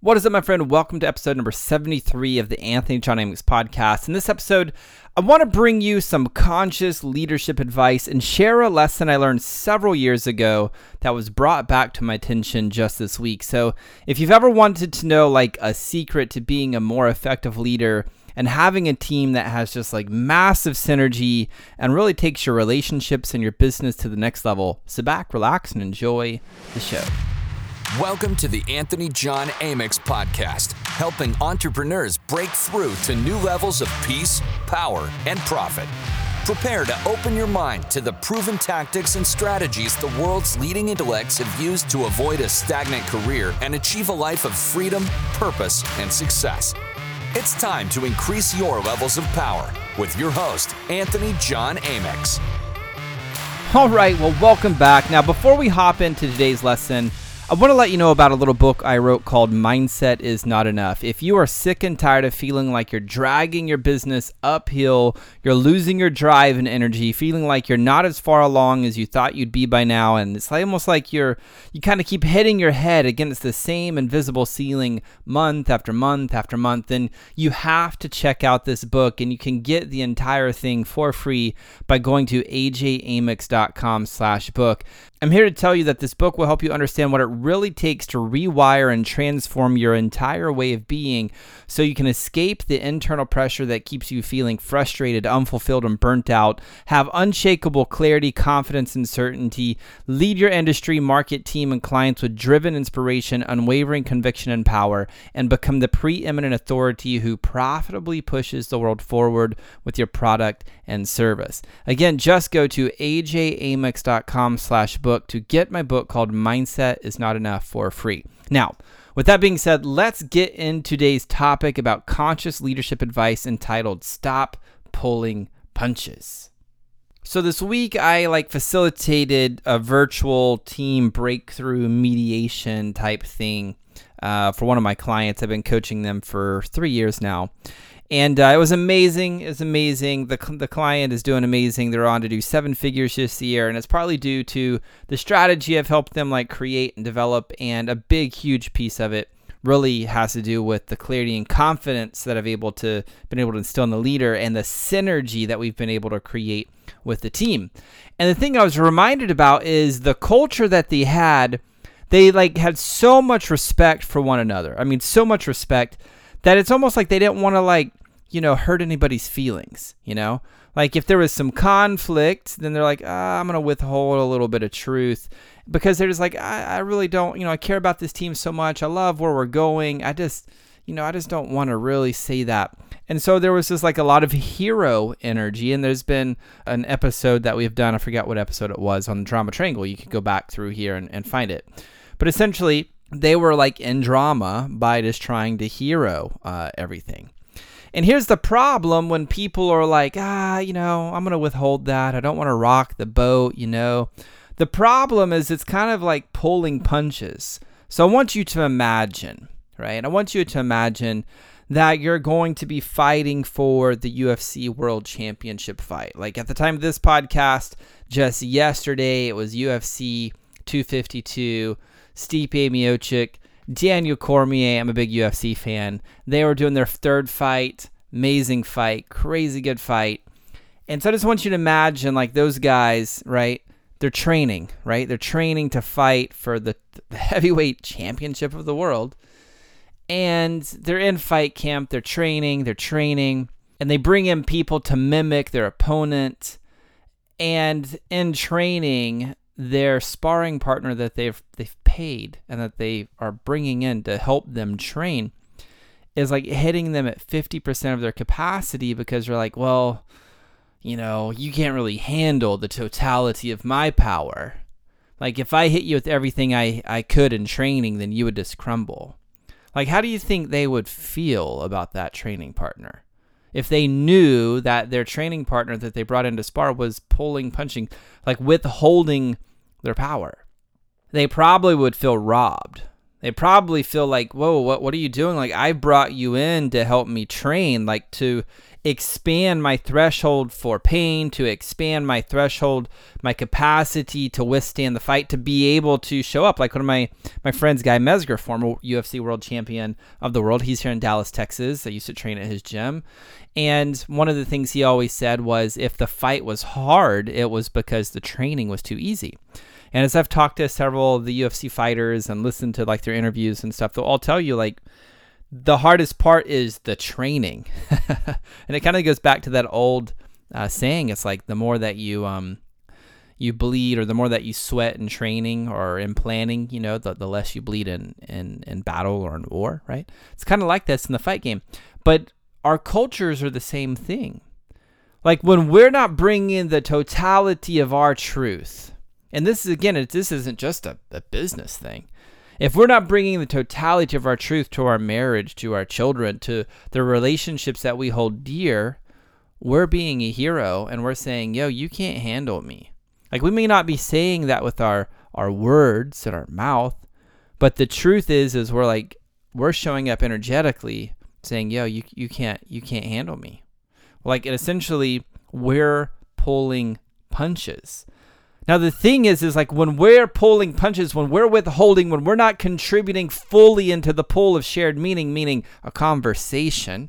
What is up, my friend? Welcome to episode number 73 of the Anthony John Amyx podcast. In this episode, I want to bring you some conscious leadership advice and share a lesson I learned several years ago that was brought back to my attention just this week. So, if you've ever wanted to know like a secret to being a more effective leader, and having a team that has just like massive synergy and really takes your relationships and your business to the next level, sit back, relax, and enjoy the show. Welcome to the Anthony John Amyx podcast, helping entrepreneurs break through to new levels of peace, power, and profit. Prepare to open your mind to the proven tactics and strategies the world's leading intellects have used to avoid a stagnant career and achieve a life of freedom, purpose, and success. It's time to increase your levels of power with your host, Anthony John Amyx. All right, well, welcome back. Now, before we hop into today's lesson, I want to let you know about a little book I wrote called Mindset is Not Enough. If you are sick and tired of feeling like you're dragging your business uphill, you're losing your drive and energy, feeling like you're not as far along as you thought you'd be by now, and it's almost like you're you kind of keep hitting your head against the same invisible ceiling month after month after month, then you have to check out this book, and you can get the entire thing for free by going to ajamyx.com/book. I'm here to tell you that this book will help you understand what it really takes to rewire and transform your entire way of being so you can escape the internal pressure that keeps you feeling frustrated, unfulfilled, and burnt out, have unshakable clarity, confidence, and certainty, lead your industry, market, team, and clients with driven inspiration, unwavering conviction, and power, and become the preeminent authority who profitably pushes the world forward with your product and service. Again, just go to ajamyx.com slash book to get my book called Mindset is Not Enough for free. Now, with that being said, let's get in today's topic about conscious leadership advice entitled Stop Pulling Punches. So this week I like facilitated a virtual team breakthrough mediation type thing uh, for one of my clients. I've been coaching them for three years now, and uh, it was amazing. It was amazing. The, the client is doing amazing. They're on to do seven figures this year, and it's partly due to the strategy I've helped them like create and develop. And a big, huge piece of it really has to do with the clarity and confidence that I've able to been able to instill in the leader and the synergy that we've been able to create with the team. And the thing I was reminded about is the culture that they had. They like had so much respect for one another. I mean, so much respect that it's almost like they didn't want to like you know, hurt anybody's feelings, you know? Like if there was some conflict, then they're like, ah, I'm to withhold a little bit of truth because they're just like, I, I really don't, you know, I care about this team so much. I love where we're going. I just, you know, I just don't want to really say that. And so there was just like a lot of hero energy. And there's been an episode that we've done, I forgot what episode it was on the Drama Triangle. You could go back through here and, and find it. But essentially, they were like in drama by just trying to hero uh, everything. And here's the problem when people are like, ah, you know, I'm going to withhold that. I don't want to rock the boat, you know. The problem is it's kind of like pulling punches. So I want you to imagine, right? And I want you to imagine that you're going to be fighting for the UFC World Championship fight. Like at the time of this podcast, just yesterday, it was UFC 252. Stipe Miocic Daniel Cormier, I'm a big UFC fan. They were doing their third fight, amazing fight, crazy good fight. And so I just want you to imagine like those guys, right? They're training, right? They're training to fight for the, the heavyweight championship of the world. And they're in fight camp, they're training, they're training, and they bring in people to mimic their opponent. And in training, their sparring partner that they've they've paid and that they are bringing in to help them train is like hitting them at 50% of their capacity because they're like, well, you know, you can't really handle the totality of my power. Like if I hit you with everything I, I could in training, then you would just crumble. Like how do you think they would feel about that training partner? if they knew that their training partner that they brought into spar was pulling punching like withholding their power. They probably would feel robbed. They probably feel like, whoa, what, what are you doing? Like, I brought you in to help me train, like to expand my threshold for pain, to expand my threshold, my capacity to withstand the fight, to be able to show up. Like one of my my friends, Guy Mezger, former UFC world champion of the world. He's here in Dallas, Texas. I used to train at his gym. And one of the things he always said was if the fight was hard, it was because the training was too easy. And as I've talked to several of the UFC fighters and listened to like their interviews and stuff, they'll all tell you like the hardest part is the training. and it kind of goes back to that old uh, saying. It's like the more that you um you bleed or the more that you sweat in training or in planning, you know, the, the less you bleed in, in, in battle or in war, right? It's kind of like this in the fight game. But our cultures are the same thing. Like when we're not bringing in the totality of our truth, and this is again, it, this isn't just a, a business thing. If we're not bringing the totality of our truth to our marriage, to our children, to the relationships that we hold dear, we're being a hero and we're saying, yo, you can't handle me. Like we may not be saying that with our, our words and our mouth, but the truth is, is we're like, we're showing up energetically saying, yo, you, you can't, you can't handle me. Like it essentially, we're pulling punches. Now the thing is is like when we're pulling punches, when we're withholding, when we're not contributing fully into the pool of shared meaning, meaning a conversation,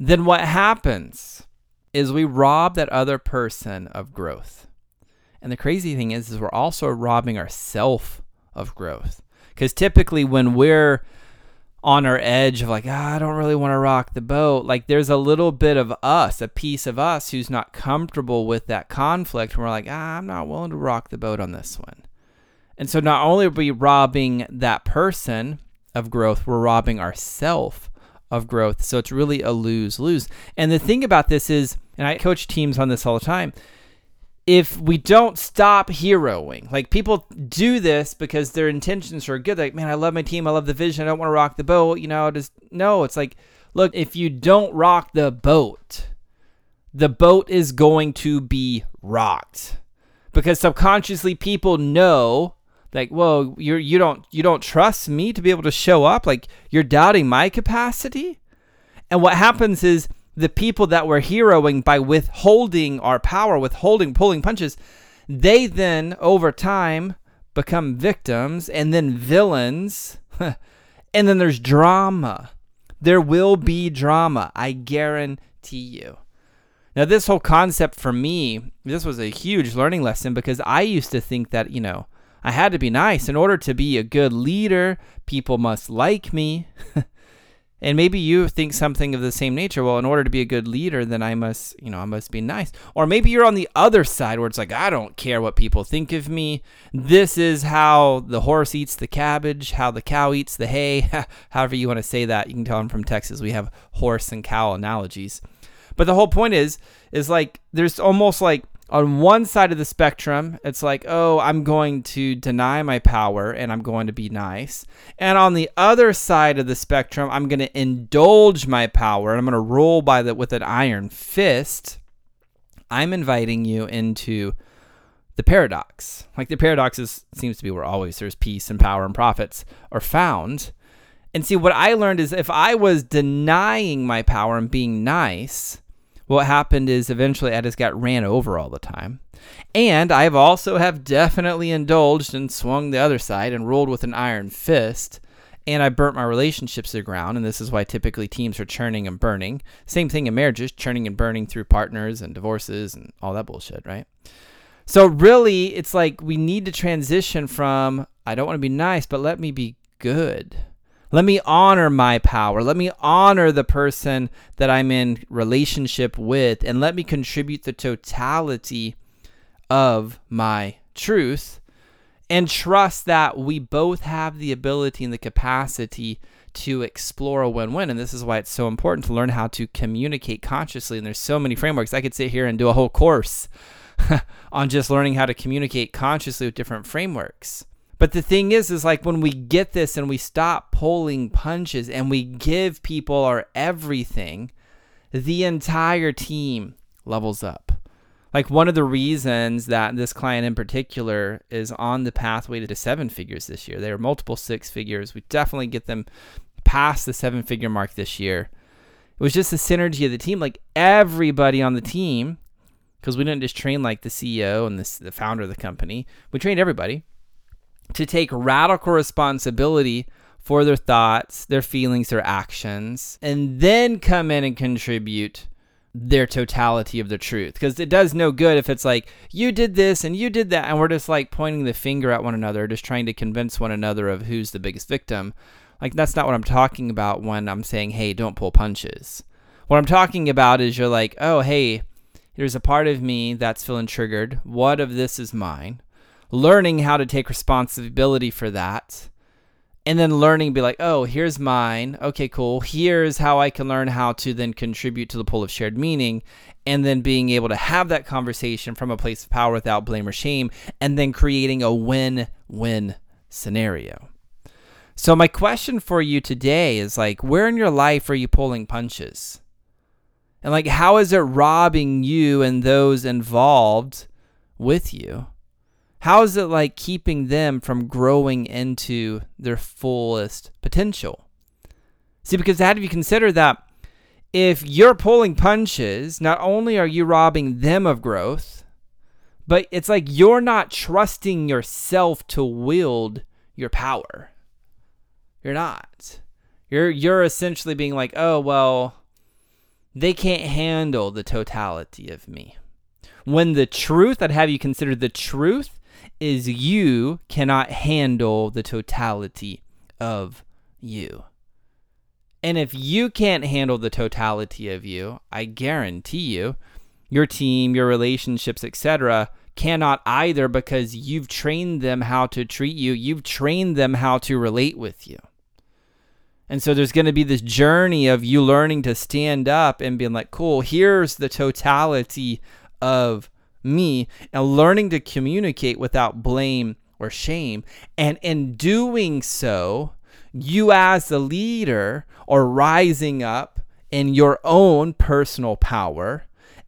then what happens is we rob that other person of growth. And the crazy thing is is we're also robbing ourself of growth. Cuz typically when we're on our edge of like, ah, I don't really want to rock the boat. Like there's a little bit of us, a piece of us who's not comfortable with that conflict. And we're like, ah, I'm not willing to rock the boat on this one. And so not only are we robbing that person of growth, we're robbing ourselves of growth. So it's really a lose lose. And the thing about this is, and I coach teams on this all the time, if we don't stop heroing, like people do this because their intentions are good. Like, man, I love my team. I love the vision. I don't want to rock the boat. You know, just no, it's like, look, if you don't rock the boat, the boat is going to be rocked because subconsciously people know like whoa you're you don't you don't trust me to be able to show up like you're doubting my capacity and what happens is the people that were heroing by withholding our power, withholding, pulling punches, they then over time become victims and then villains. and then there's drama. There will be drama. I guarantee you. Now, this whole concept for me, this was a huge learning lesson because I used to think that, you know, I had to be nice. In order to be a good leader, people must like me. And maybe you think something of the same nature. Well, in order to be a good leader, then I must, you know, I must be nice. Or maybe you're on the other side where it's like, I don't care what people think of me. This is how the horse eats the cabbage, how the cow eats the hay. However you want to say that. You can tell I'm from Texas. We have horse and cow analogies. But the whole point is, is like, there's almost like on one side of the spectrum, it's like, oh, I'm going to deny my power and I'm going to be nice. And on the other side of the spectrum, I'm going to indulge my power and I'm going to rule by the with an iron fist. I'm inviting you into the paradox. Like the paradox is, seems to be where always there's peace and power and profits are found. And see, what I learned is if I was denying my power and being nice, what happened is eventually I just got ran over all the time. And I've also have definitely indulged and swung the other side and ruled with an iron fist. And I burnt my relationships to the ground, and this is why typically teams are churning and burning. Same thing in marriages, churning and burning through partners and divorces and all that bullshit, right? So really, it's like we need to transition from I don't want to be nice, but let me be good. Let me honor my power. Let me honor the person that I'm in relationship with and let me contribute the totality of my truth and trust that we both have the ability and the capacity to explore a win-win. And this is why it's so important to learn how to communicate consciously. And there's so many frameworks. I could sit here and do a whole course on just learning how to communicate consciously with different frameworks but the thing is, is like when we get this and we stop pulling punches and we give people our everything, the entire team levels up. Like one of the reasons that this client in particular is on the pathway to seven figures this year, there are multiple six figures. We definitely get them past the seven figure mark this year It was just the synergy of the team. Like everybody on the team, because we didn't just train like the CEO and the, the founder of the company, we trained everybody to take radical responsibility for their thoughts, their feelings, their actions, and then come in and contribute their totality of the truth. Because it does no good if it's like, you did this and you did that, and we're just like pointing the finger at one another, just trying to convince one another of who's the biggest victim. Like, that's not what I'm talking about when I'm saying, hey, don't pull punches. What I'm talking about is you're like, oh, hey, there's a part of me that's feeling triggered. What of this is mine? Learning how to take responsibility for that. And then learning, be like, oh, here's mine. Okay, cool. Here's how I can learn how to then contribute to the pool of shared meaning. And then being able to have that conversation from a place of power without blame or shame. And then creating a win win scenario. So, my question for you today is like, where in your life are you pulling punches? And like, how is it robbing you and those involved with you? How is it like keeping them from growing into their fullest potential? See, because how do you consider that if you're pulling punches, not only are you robbing them of growth, but it's like you're not trusting yourself to wield your power. You're not. You're you're essentially being like, "Oh, well, they can't handle the totality of me." When the truth, I'd have you consider the truth is you cannot handle the totality of you. And if you can't handle the totality of you, I guarantee you, your team, your relationships, etc., cannot either because you've trained them how to treat you, you've trained them how to relate with you. And so there's going to be this journey of you learning to stand up and being like, cool, here's the totality of me and learning to communicate without blame or shame. And in doing so, you as the leader are rising up in your own personal power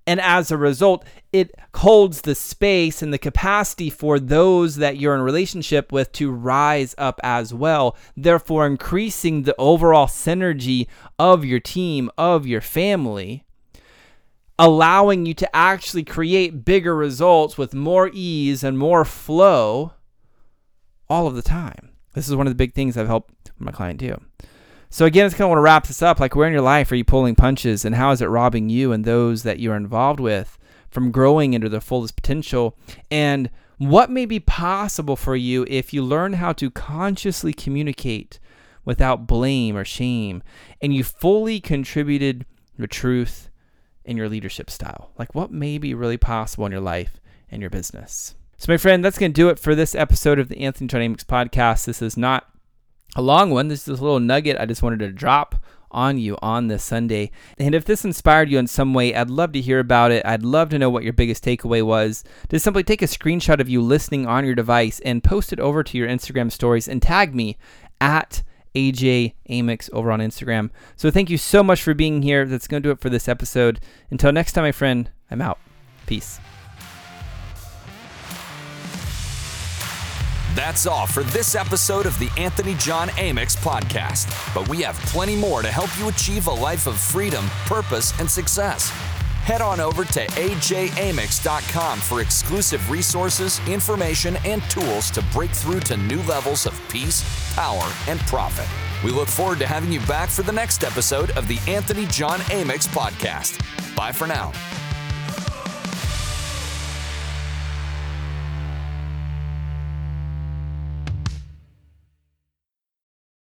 and as a result, it holds the space and the capacity for those that you're in relationship with to rise up as well, therefore increasing the overall synergy of your team, of your family, allowing you to actually create bigger results with more ease and more flow all of the time. This is one of the big things I've helped my client do. So again, it's kind of want to wrap this up. Like, where in your life are you pulling punches, and how is it robbing you and those that you're involved with from growing into their fullest potential? And what may be possible for you if you learn how to consciously communicate without blame or shame, and you fully contributed your truth and your leadership style? Like, what may be really possible in your life and your business? So, my friend, that's going to do it for this episode of the Anthony John Amyx podcast. This is not a long one. This is a little nugget I just wanted to drop on you on this Sunday. And if this inspired you in some way, I'd love to hear about it. I'd love to know what your biggest takeaway was. Just simply take a screenshot of you listening on your device and post it over to your Instagram stories and tag me at AJ Amyx over on Instagram. So thank you so much for being here. That's going to do it for this episode. Until next time, my friend, I'm out. Peace. That's all for this episode of the Anthony John Amyx podcast. But we have plenty more to help you achieve a life of freedom, purpose, and success. Head on over to ajamyx.com for exclusive resources, information, and tools to break through to new levels of peace, power, and profit. We look forward to having you back for the next episode of the Anthony John Amyx podcast. Bye for now.